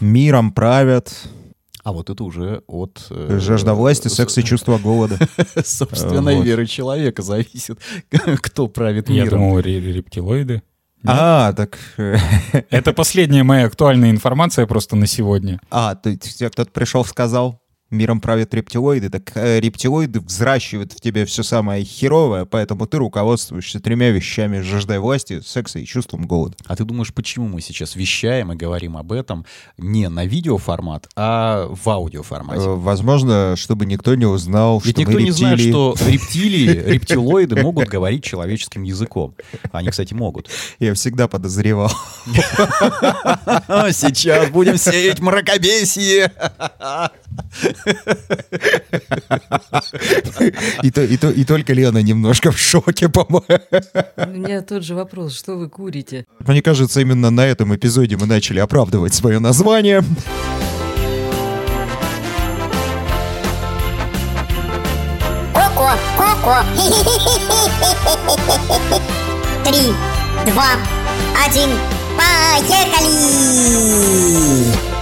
Миром правят А вот это уже от... э, жажда власти, секс и чувство голода. Собственной Вот. веры человека зависит, кто правит Я миром. думал, ре- рептилоиды. А, так... э, Это последняя моя актуальная информация просто на сегодня. А, то есть тебе кто-то пришел, сказал, миром правят рептилоиды, так э, рептилоиды взращивают в тебе все самое херовое, поэтому ты руководствуешься тремя вещами — жаждой власти, секса и чувством голода. А ты думаешь, почему мы сейчас вещаем и говорим об этом не на видеоформат, а в Э, аудиоформате? Возможно, чтобы никто не узнал, Ведь что никто мы не знает, рептилии. что рептилии, рептилоиды могут говорить человеческим языком. Они, кстати, могут. Я всегда подозревал. Сейчас будем сеять мракобесие. И, то, и, то, и только Лена немножко в шоке, по-моему. У меня тот же вопрос, что вы курите? Мне кажется, именно на этом эпизоде мы начали оправдывать свое название. Коко, Коко. Три, два, один, поехали!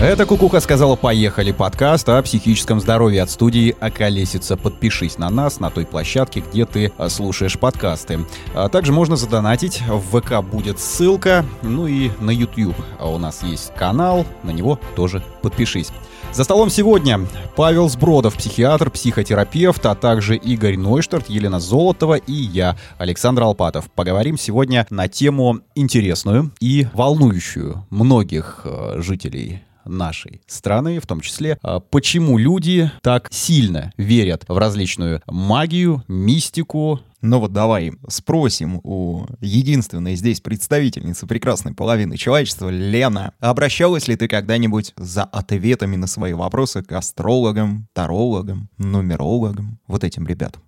Это Кукуха сказала «Поехали» подкаст о психическом здоровье от студии «Околесица». Подпишись на нас на той площадке, где ты а, слушаешь подкасты. А также можно задонатить, в ВК будет ссылка, ну и на YouTube А у нас есть канал, на него тоже подпишись. За столом сегодня Павел Сбродов, психиатр, психотерапевт, а также Игорь Нойштарт, Елена Золотова и я, Александр Алпатов. Поговорим сегодня на тему интересную и волнующую многих э, жителей нашей страны, в том числе, а, почему люди так сильно верят в различную магию, мистику. Ну вот давай спросим у единственной здесь представительницы прекрасной половины человечества, Лена. Обращалась ли ты когда-нибудь за ответами на свои вопросы к астрологам, тарологам, нумерологам, вот этим ребятам?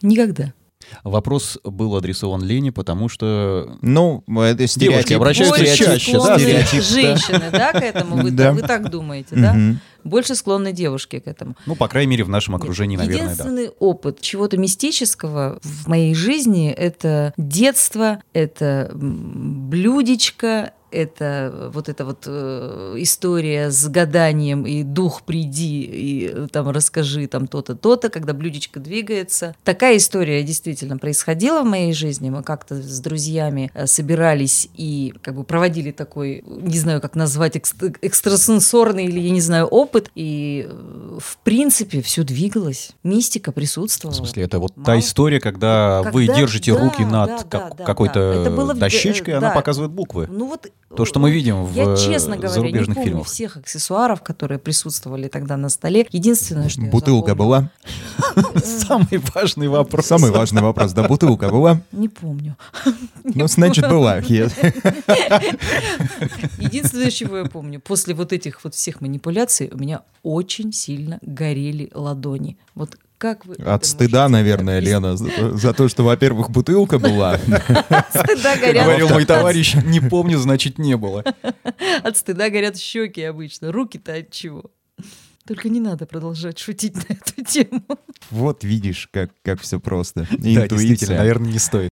Никогда. Вопрос был адресован Лене, потому что Ну, это стереотип. Девушки обращаются Больше чаще, да, стереотип, женщины, да, к этому? Вы, Да. вы так думаете, да? Больше склонны девушки к этому. ну, по крайней мере, в нашем окружении, наверное, да. Единственный опыт чего-то мистического в моей жизни – это детство, это блюдечко, это вот эта вот э, история с гаданием и дух приди и э, там расскажи там то-то, то-то, когда блюдечко двигается. Такая история действительно происходила в моей жизни. Мы как-то с друзьями э, собирались и как бы проводили такой, не знаю, как назвать, экст- экстрасенсорный или, я не знаю, опыт. И э, в принципе все двигалось. Мистика присутствовала. В смысле, это вот та Мало- история, когда, вы Когда- держите да, руки над да, как- да, какой-то да. В- дощечкой, э, она да. показывает буквы. Ну вот То, что мы видим в я, э, честно говоря, не зарубежных помню фильмах. всех аксессуаров, которые присутствовали тогда на столе. Единственное, что Бутылка была? Самый важный вопрос. Самый важный вопрос. Да, бутылка была? Не помню. Ну, значит, была. Единственное, чего я помню, после вот этих вот всех манипуляций меня очень сильно горели ладони. Вот как вы... От стыда, можете наверное, объяснить? Лена, за то, за то, что, во-первых, бутылка была. Стыда горят... Говорил мой товарищ, не помню, значит, не было. От стыда горят щеки обычно. Руки-то от чего? Только не надо продолжать шутить на эту тему. Вот видишь, как, как все просто. Да, действительно, Интуиция. наверное, не стоит.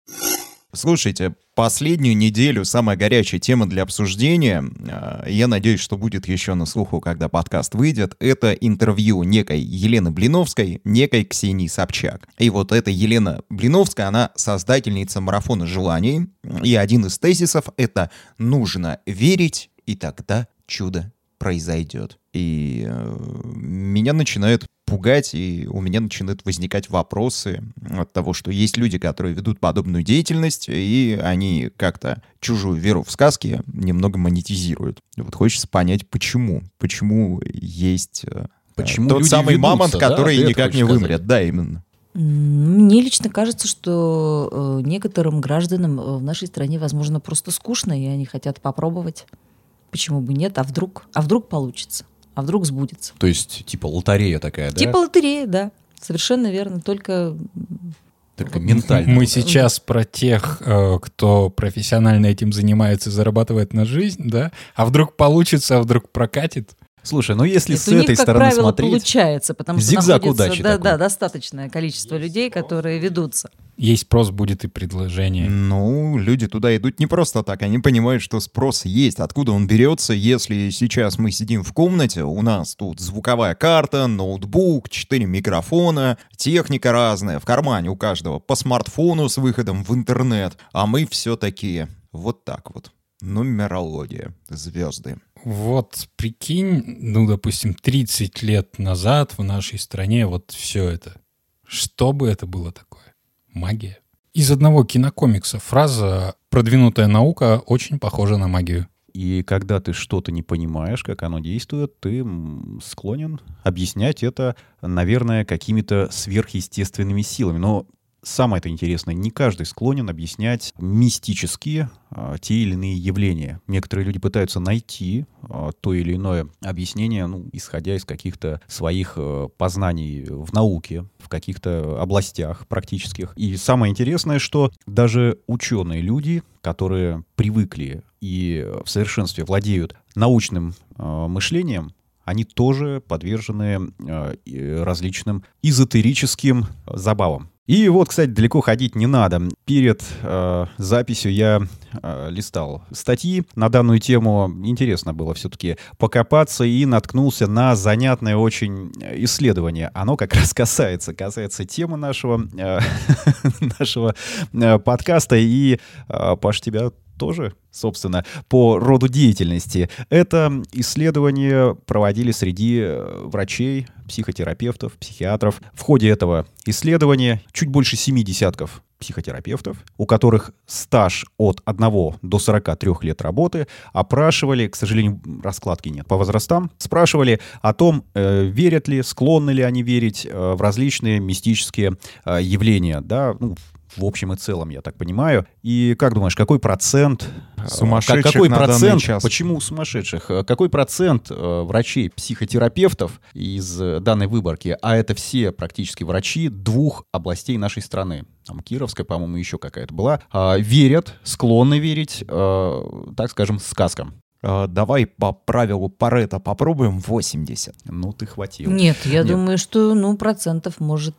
Слушайте, последнюю неделю самая горячая тема для обсуждения, э, я надеюсь, что будет еще на слуху, когда подкаст выйдет, это интервью некой Елены Блиновской, некой Ксении Собчак. И вот эта Елена Блиновская, она создательница марафона желаний, и один из тезисов — это «нужно верить, и тогда чудо произойдет». И э, меня начинает пугать, и у меня начинают возникать вопросы от того, что есть люди, которые ведут подобную деятельность, и они как-то чужую веру в сказки немного монетизируют. Вот хочется понять, почему. Почему есть э, Почему тот самый ведутся, мамонт, да? который никак не сказать? вымрет. Да, именно. Мне лично кажется, что э, некоторым гражданам э, в нашей стране, возможно, просто скучно, и они хотят попробовать. Почему бы нет? А вдруг? А вдруг получится? А вдруг сбудется? То есть, типа, лотерея такая, да? Типа лотерея, да. Совершенно верно. Только Только ментально. Мы сейчас про тех, э, кто профессионально этим занимается и зарабатывает на жизнь, да? А вдруг получится, а вдруг прокатит? Слушай, ну если Нет, с у них, этой как стороны правило, смотреть... получается, потому что Зигзаг находится, удачи да, такой. да, достаточное количество людей, которые ведутся. Есть спрос, будет и предложение. Ну, люди туда идут не просто так. Они понимают, что спрос есть. Откуда он берется, если сейчас мы сидим в комнате, у нас тут звуковая карта, ноутбук, четыре микрофона, техника разная, в кармане у каждого, по смартфону с выходом в интернет. А мы все такие. Вот так вот. Нумерология. Звезды. Вот прикинь, ну, допустим, 30 лет назад в нашей стране вот все это. Что бы это было такое? Магия. Из одного кинокомикса фраза «продвинутая наука очень похожа на магию». И когда ты что-то не понимаешь, как оно действует, ты склонен объяснять это, наверное, какими-то сверхъестественными силами. Но самое это интересное, не каждый склонен объяснять мистические а, те или иные явления. Некоторые люди пытаются найти а, то или иное объяснение, ну, исходя из каких-то своих э, познаний в науке, в каких-то областях практических. И самое интересное, что даже ученые люди, которые привыкли и в совершенстве владеют научным э, мышлением, они тоже подвержены э, различным эзотерическим забавам. И вот, кстати, далеко ходить не надо. Перед э, записью я э, листал статьи на данную тему. Интересно было все-таки покопаться и наткнулся на занятное очень исследование. Оно как раз касается, касается темы нашего, э, нашего э, подкаста. И, э, Паш, тебя тоже, собственно, по роду деятельности. Это исследование проводили среди э, врачей, психотерапевтов, психиатров. В ходе этого исследования чуть больше семи десятков психотерапевтов, у которых стаж от 1 до 43 лет работы, опрашивали, к сожалению, раскладки нет по возрастам, спрашивали о том, э, верят ли, склонны ли они верить э, в различные мистические явления, да, ну, в общем и целом, я так понимаю. И как думаешь, какой процент... э, Сумасшедших как- какой на данный процент, час. почему сумасшедших? Э, Какой процент э, врачей, психотерапевтов из данной выборки, а это все практически врачи двух областей нашей страны, там Кировская, по-моему, еще какая-то была, а, верят, склонны верить, так скажем, сказкам? Давай по правилу Парета попробуем 80. Ну, ты хватил. Нет, я Нет. думаю, что ну процентов может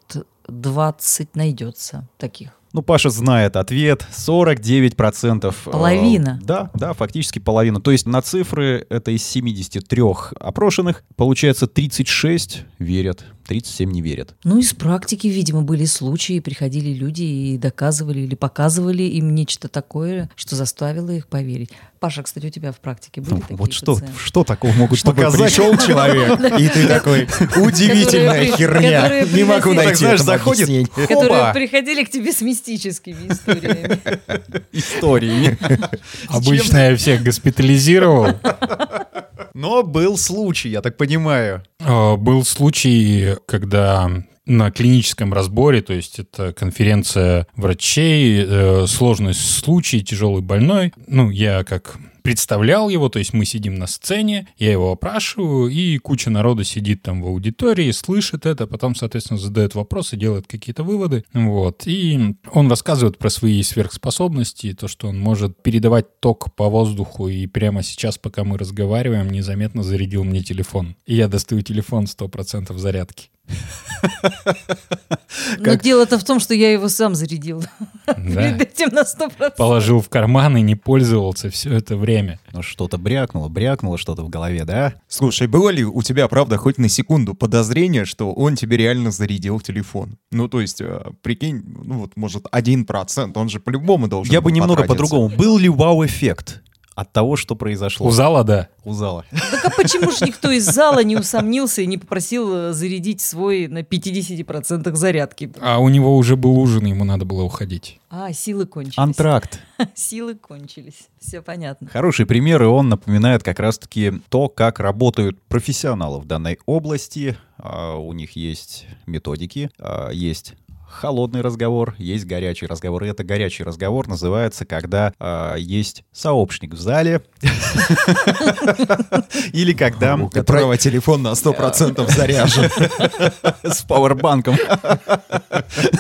20 найдется таких. Ну, Паша знает ответ. 49%. э, Половина. да, да, фактически половина. То есть на цифры это из 73 опрошенных. Получается 36 верят, 37 не верят. Ну, из практики, видимо, были случаи, приходили люди и доказывали или показывали им нечто такое, что заставило их поверить. Паша, кстати, у тебя в практике были Ну, такие вот что, пациенты? что такого могут Чтобы показать? пришел человек, и ты такой, удивительная херня, не могу найти знаешь, заходит, объяснение». Которые приходили к тебе с мистическими историями. историями. Обычно я всех госпитализировал. Но был случай, я так понимаю. Э, Был случай, когда на клиническом разборе, то есть это конференция врачей, э, сложный случай, тяжелый больной. Ну, я как представлял его, то есть мы сидим на сцене, я его опрашиваю, и куча народа сидит там в аудитории, слышит это, потом, соответственно, задает вопросы, делает какие-то выводы, вот. И он рассказывает про свои сверхспособности, то, что он может передавать ток по воздуху, и прямо сейчас, пока мы разговариваем, незаметно зарядил мне телефон. И я достаю телефон 100% зарядки. Но дело-то в том, что я его сам зарядил перед этим на 100%. Положил в карман и не пользовался все это время. Ну, что-то брякнуло, брякнуло что-то в голове, да? Слушай, было ли у тебя, правда, хоть на секунду подозрение, что он тебе реально зарядил телефон? Ну, то есть, э, прикинь, ну вот, может, один процент, он же по-любому должен Я бы немного по-другому. Был ли вау-эффект от того, что произошло? У зала, да. У зала. Так а почему же никто из зала не усомнился и не попросил э, зарядить свой на 50% зарядки? А у него уже был ужин, ему надо было уходить. А, силы кончились. Антракт. Силы кончились. Все понятно. Хороший пример, и он напоминает как раз-таки то, как работают профессионалы в данной области. А, У них есть методики, а, есть холодный разговор, есть горячий разговор. И это горячий разговор называется, когда а, есть сообщник в зале. Или когда... У которого телефон на 100% заряжен. с пауэрбанком.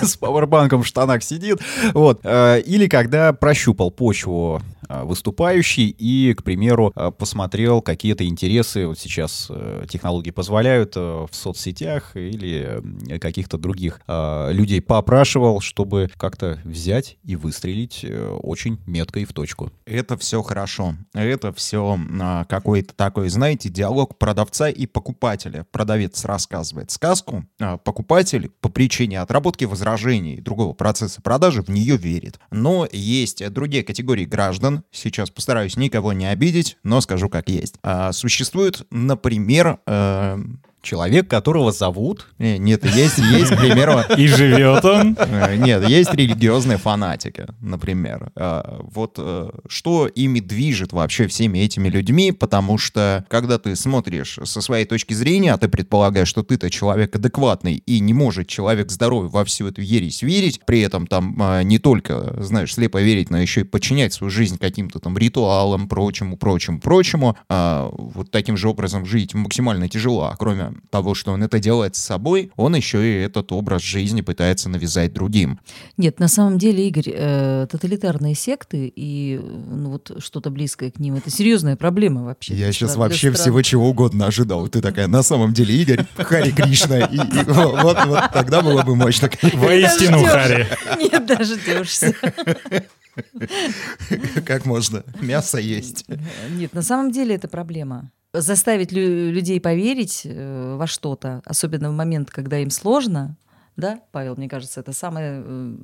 С пауэрбанком в штанах сидит. Вот. Э, Или когда прощупал почву а, выступающий и, к примеру, а, посмотрел какие-то интересы, вот сейчас э, технологии позволяют э, в соцсетях или э, каких-то других людей поопрашивал, чтобы как-то взять и выстрелить очень метко и в точку. Это все хорошо. Это все какой-то такой, знаете, диалог продавца и покупателя. Продавец рассказывает сказку, а покупатель по причине отработки возражений другого процесса продажи в нее верит. Но есть другие категории граждан, сейчас постараюсь никого не обидеть, но скажу как есть. А, существует, например, э, Человек, которого зовут... Не, нет, есть, есть, к примеру... И живет он? Э, нет, есть религиозные фанатики, например. Э, вот э, что ими движет вообще всеми этими людьми, потому что, когда ты смотришь со своей точки зрения, а ты предполагаешь, что ты-то человек адекватный, и не может человек здоровый во всю эту ересь верить, при этом там не только, знаешь, слепо верить, но еще и подчинять свою жизнь каким-то там ритуалам, прочему, прочему, прочему, вот таким же образом жить максимально тяжело, а кроме того, что он это делает с собой, он еще и этот образ жизни пытается навязать другим. Нет, на самом деле, Игорь, э, тоталитарные секты и ну, вот что-то близкое к ним, это серьезная проблема вообще. Я сейчас вообще стран. всего чего угодно ожидал. Ты такая, на самом деле, Игорь, Хари Кришна, и, и вот, вот тогда было бы мощно. Воистину, Хари. Нет, дождешься. Как можно? Мясо есть. Нет, на самом деле это проблема заставить лю- людей поверить э, во что-то, особенно в момент, когда им сложно, да, Павел, мне кажется, это самая э,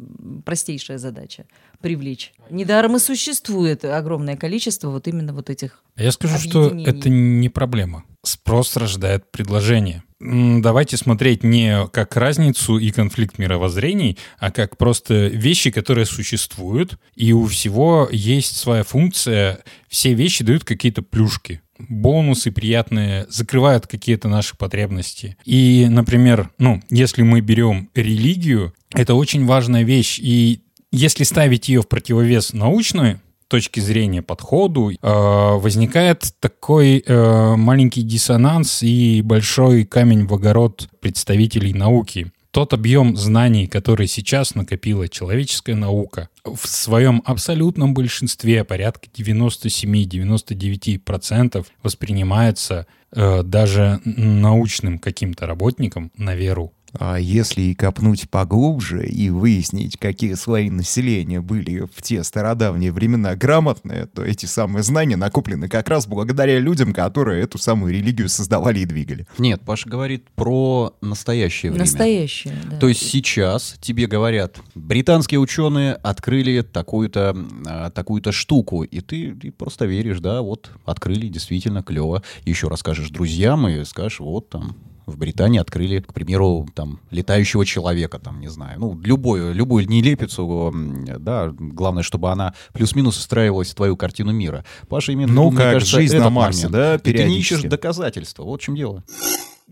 простейшая задача — привлечь. Недаром и существует огромное количество вот именно вот этих Я скажу, что это не проблема. Спрос рождает предложение. Давайте смотреть не как разницу и конфликт мировоззрений, а как просто вещи, которые существуют, и у всего есть своя функция. Все вещи дают какие-то плюшки бонусы приятные, закрывают какие-то наши потребности. И, например, ну, если мы берем религию, это очень важная вещь. И если ставить ее в противовес научной точки зрения подходу, э, возникает такой э, маленький диссонанс и большой камень в огород представителей науки тот объем знаний, который сейчас накопила человеческая наука, в своем абсолютном большинстве, порядка 97-99%, воспринимается э, даже научным каким-то работником на веру. А если копнуть поглубже и выяснить, какие слои населения были в те стародавние времена грамотные, то эти самые знания накоплены как раз благодаря людям, которые эту самую религию создавали и двигали. Нет, Паша говорит про настоящее время. Настоящее, да. То есть сейчас тебе говорят, британские ученые открыли такую-то а, такую-то штуку, и ты, ты просто веришь, да, вот открыли, действительно клево. Еще расскажешь друзьям и скажешь, вот там в Британии открыли, к примеру, там, летающего человека, там, не знаю, ну, любую, любую нелепицу, да, главное, чтобы она плюс-минус устраивалась в твою картину мира. Паша именно, ну, как кажется, жизнь на Марсе, момент. да, ты не ищешь доказательства, вот в чем дело.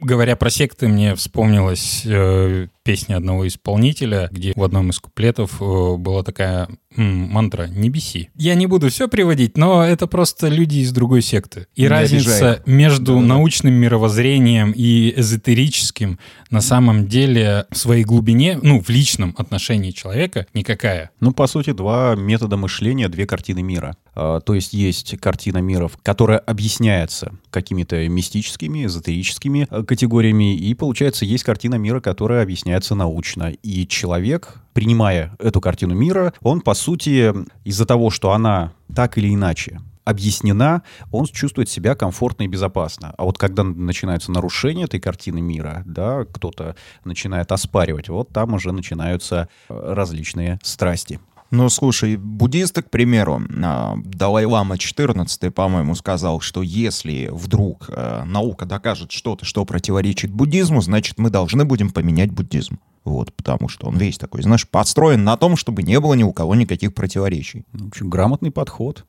Говоря про секты, мне вспомнилась э, песня одного исполнителя, где в одном из куплетов э, была такая м, мантра «Не беси». Я не буду все приводить, но это просто люди из другой секты. И не разница обижай. между да, научным мировоззрением и эзотерическим на самом деле в своей глубине, ну, в личном отношении человека никакая. Ну, по сути, два метода мышления, две картины мира. А, то есть есть картина мира, которая объясняется какими-то мистическими, эзотерическими э, категориями, и, получается, есть картина мира, которая объясняется объясняется научно. И человек, принимая эту картину мира, он, по сути, из-за того, что она так или иначе объяснена, он чувствует себя комфортно и безопасно. А вот когда начинаются нарушения этой картины мира, да, кто-то начинает оспаривать, вот там уже начинаются э, различные страсти. Ну, слушай, буддисты, к примеру, а, Далай-Лама 14, по-моему, сказал, что если вдруг э, наука докажет что-то, что противоречит буддизму, значит, мы должны будем поменять буддизм. Вот, потому что он весь такой, знаешь, построен на том, чтобы не было ни у кого никаких противоречий. В общем, грамотный подход.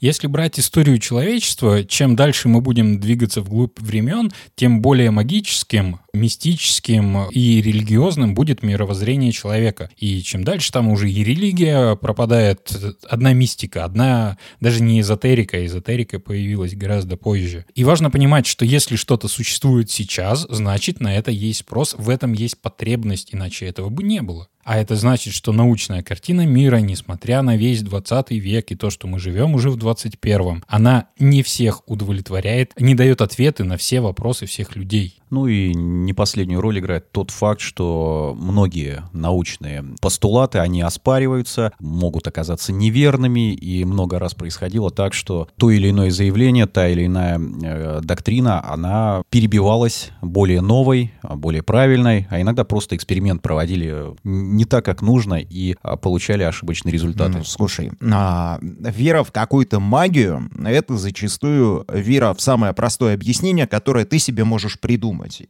Если брать историю человечества, чем дальше мы будем двигаться вглубь времен, тем более магическим, мистическим и религиозным будет мировоззрение человека. И чем дальше там уже и религия пропадает, одна мистика, одна даже не эзотерика, эзотерика появилась гораздо позже. И важно понимать, что если что-то существует сейчас, значит на это есть спрос, в этом есть потребность, иначе этого бы не было. А это значит, что научная картина мира, несмотря на весь 20 век и то, что мы живем уже в 21-м, она не всех удовлетворяет, не дает ответы на все вопросы всех людей. Ну и не последнюю роль играет тот факт, что многие научные постулаты, они оспариваются, могут оказаться неверными, и много раз происходило так, что то или иное заявление, та или иная э, доктрина, она перебивалась более новой, более правильной, а иногда просто эксперимент проводили не так, как нужно, и а, получали ошибочные результаты. Слушай, а, вера в какую-то магию — это зачастую вера в самое простое объяснение, которое ты себе можешь придумать думать.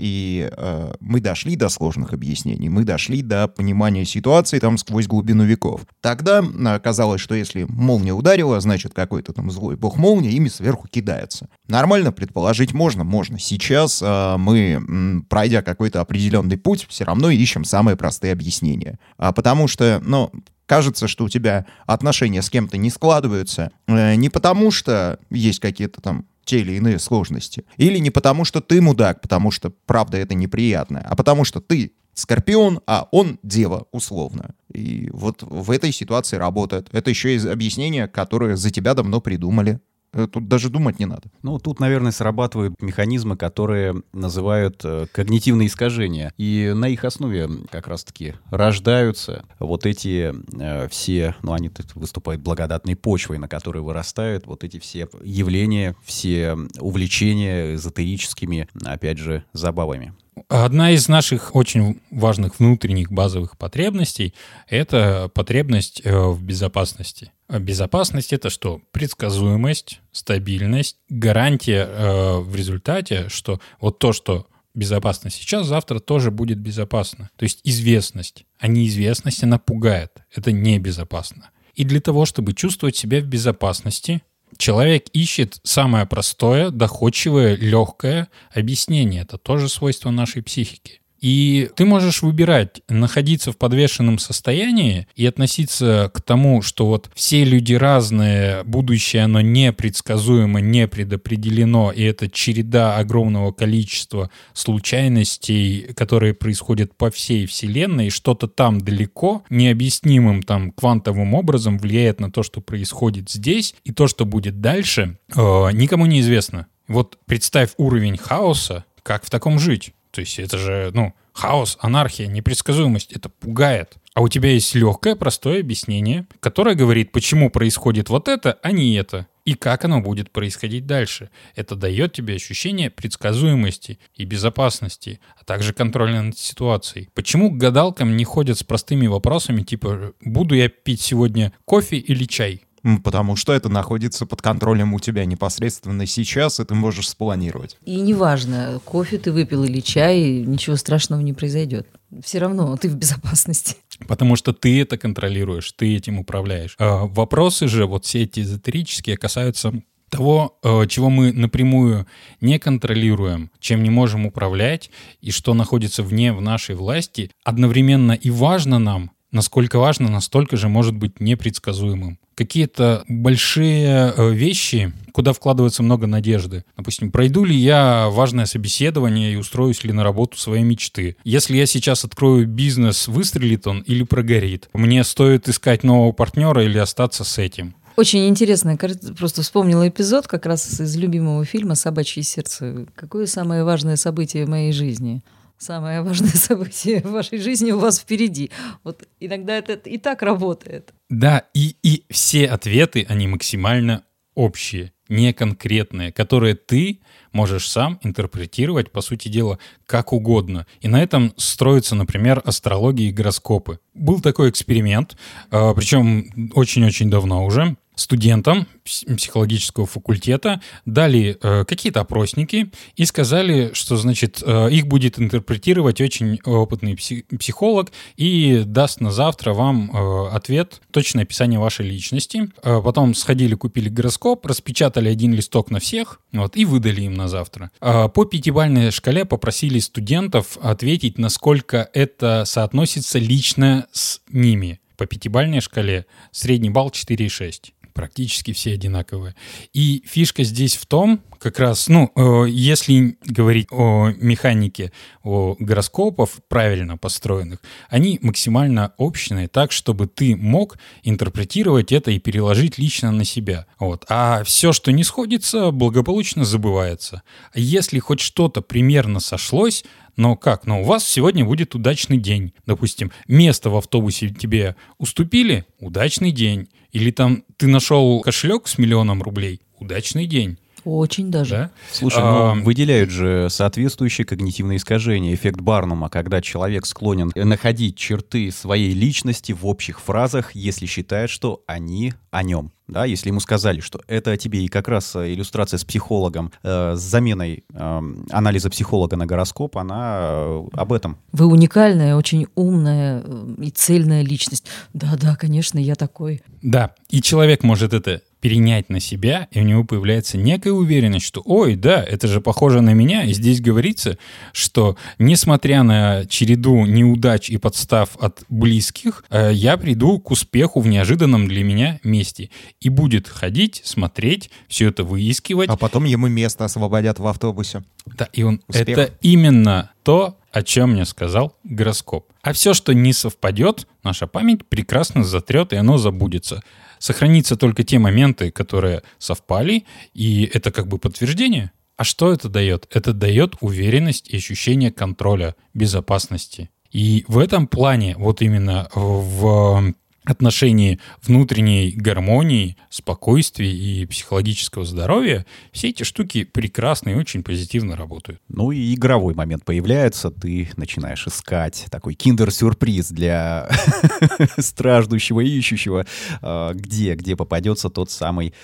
Э, мы дошли до сложных объяснений, мы дошли до понимания ситуации там сквозь глубину веков. Тогда оказалось, что если молния ударила, значит какой-то там злой бог молнии ими сверху кидается. Нормально предположить можно? Можно. Сейчас э, мы, пройдя какой-то определенный путь, все равно ищем самые простые объяснения. А потому что, ну, кажется, что у тебя отношения с кем-то не складываются, э, не потому что есть какие-то там те или иные сложности. Или не потому, что ты мудак, потому что, правда, это неприятно, а потому что ты скорпион, а он дева, условно. И вот в этой ситуации работает. Это еще и объяснение, которое за тебя давно придумали. Э, тут даже думать не надо. Ну, тут, наверное, срабатывают механизмы, которые называют э, когнитивные искажения. И на их основе как раз-таки рождаются вот эти э, все, ну, они тут выступают благодатной почвой, на которой вырастают вот эти все явления, все увлечения эзотерическими, опять же, забавами. Одна из наших очень важных внутренних базовых потребностей — это потребность э, в безопасности. А безопасность — это что? Предсказуемость, стабильность, гарантия э, в результате, что вот то, что безопасно сейчас, завтра тоже будет безопасно. То есть известность. А неизвестность, она пугает. Это небезопасно. И для того, чтобы чувствовать себя в безопасности, Человек ищет самое простое, доходчивое, легкое объяснение. Это тоже свойство нашей психики. И ты можешь выбирать, находиться в подвешенном состоянии и относиться к тому, что вот все люди разные, будущее оно непредсказуемо, не предопределено, и это череда огромного количества случайностей, которые происходят по всей Вселенной, и что-то там далеко, необъяснимым там квантовым образом влияет на то, что происходит здесь, и то, что будет дальше, э, никому не известно. Вот представь уровень хаоса, как в таком жить? То есть это же, ну, хаос, анархия, непредсказуемость. Это пугает. А у тебя есть легкое, простое объяснение, которое говорит, почему происходит вот это, а не это. И как оно будет происходить дальше. Это дает тебе ощущение предсказуемости и безопасности, а также контроля над ситуацией. Почему к гадалкам не ходят с простыми вопросами, типа, буду я пить сегодня кофе или чай? Потому что это находится под контролем у тебя непосредственно сейчас, и ты можешь спланировать. И неважно, кофе ты выпил или чай, ничего страшного не произойдет. Все равно ты в безопасности. Потому что ты это контролируешь, ты этим управляешь. А вопросы же, вот все эти эзотерические, касаются того, э, чего мы напрямую не контролируем, чем не можем управлять и что находится вне в нашей власти, одновременно и важно нам, насколько важно, настолько же может быть непредсказуемым. Какие-то большие э, вещи, куда вкладывается много надежды. Допустим, пройду ли я важное собеседование и устроюсь ли на работу своей мечты? Если я сейчас открою бизнес, выстрелит он или прогорит? Мне стоит искать нового партнера или остаться с этим? Очень интересно, просто вспомнила эпизод как раз из любимого фильма «Собачье сердце». Какое самое важное событие в моей жизни? Самое важное событие в вашей жизни у вас впереди. Вот иногда это и так работает. Да, и, и все ответы, они максимально общие, не конкретные, которые ты можешь сам интерпретировать, по сути дела, как угодно. И на этом строятся, например, астрология и гороскопы. Был такой эксперимент, а, причем очень-очень давно уже, студентам психологического факультета дали э, какие-то опросники и сказали, что, значит, э, их будет интерпретировать очень опытный психолог и даст на завтра вам э, ответ, точное описание вашей личности. Э, потом сходили, купили гороскоп, распечатали один листок на всех вот, и выдали им на завтра. Э, по пятибалльной шкале попросили студентов ответить, насколько это соотносится лично с ними. По пятибалльной шкале средний балл 4,6. Практически все одинаковые. И фишка здесь в том, как раз, ну, э, если говорить о механике, о гороскопов правильно построенных, они максимально общные, так, чтобы ты мог интерпретировать это и переложить лично на себя. Вот. А все, что не сходится, благополучно забывается. Если хоть что-то примерно сошлось, но как? Но у вас сегодня будет удачный день. Допустим, место в автобусе тебе уступили? Удачный день. Или там ты нашел кошелек с миллионом рублей? Удачный день. Очень даже. Да? Слушай, А, ну, выделяют же соответствующие когнитивные искажения, эффект Барнума, когда человек склонен находить черты своей личности в общих фразах, если считает, что они о нем. Да, если ему сказали, что это о тебе, и как раз э, иллюстрация с психологом, э, с заменой э, анализа психолога на гороскоп, она э, об этом. Вы уникальная, очень умная э, и цельная личность. Да-да, конечно, я такой. Да, и человек может это перенять на себя, и у него появляется некая уверенность, что «Ой, да, это же похоже на меня». И здесь говорится, что несмотря на череду неудач и подстав от близких, э, я приду к успеху в неожиданном для меня месте. И будет ходить, смотреть, все это выискивать. А потом ему место освободят в автобусе. Да, и он Успех. это именно то, о чем мне сказал гороскоп. А все, что не совпадет, наша память прекрасно затрет, и оно забудется. Сохранится только те моменты, которые совпали, и это как бы подтверждение. А что это дает? Это дает уверенность и ощущение контроля, безопасности. И в этом плане, вот именно в отношении внутренней гармонии, спокойствия и психологического здоровья, все эти штуки прекрасно и очень позитивно работают. Ну и игровой момент появляется, ты начинаешь искать такой киндер-сюрприз для страждущего и ищущего, а, где, где попадется тот самый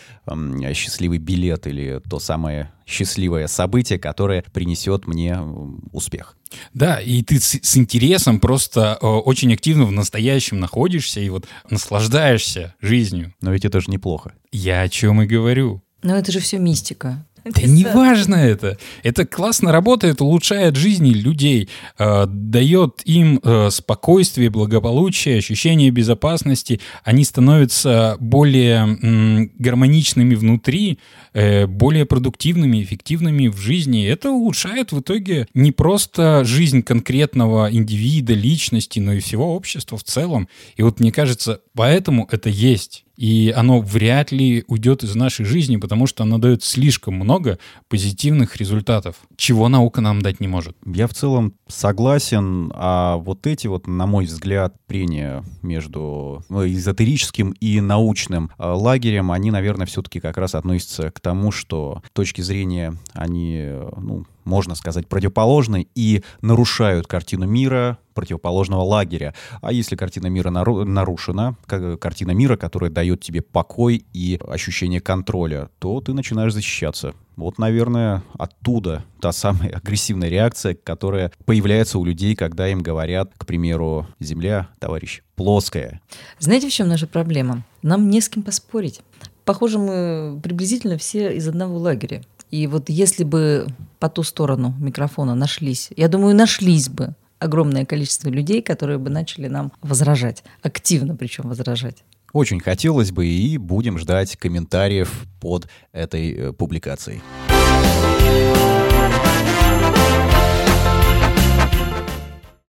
счастливый билет или то самое счастливое событие, которое принесет мне м, успех. Да, и ты с, с интересом просто э, очень активно в настоящем находишься и вот наслаждаешься жизнью. Но ведь это же неплохо. Я о чем и говорю. Но это же все мистика. Да не важно это. Это классно работает, улучшает жизни людей, э, дает им э, спокойствие, благополучие, ощущение безопасности. Они становятся более м, гармоничными внутри, э, более продуктивными, эффективными в жизни. Это улучшает в итоге не просто жизнь конкретного индивида, личности, но и всего общества в целом. И вот мне кажется, поэтому это есть. И оно вряд ли уйдет из нашей жизни, потому что оно дает слишком много позитивных результатов, чего наука нам дать не может. Я в целом согласен, а вот эти вот, на мой взгляд, прения между ну, эзотерическим и научным э, лагерем, они, наверное, все-таки как раз относятся к тому, что точки зрения, они, ну, можно сказать, противоположны и нарушают картину мира противоположного лагеря. А если картина мира нару- нарушена, как картина мира, которая дает тебе покой и ощущение контроля, то ты начинаешь защищаться. Вот, наверное, оттуда та самая агрессивная реакция, которая появляется у людей, когда им говорят, к примеру, «Земля, товарищ, плоская». Знаете, в чем наша проблема? Нам не с кем поспорить. Похоже, мы приблизительно все из одного лагеря. И вот если бы по ту сторону микрофона нашлись, я думаю, нашлись бы огромное количество людей, которые бы начали нам возражать, активно причем возражать. Очень хотелось бы и будем ждать комментариев под этой э, публикацией.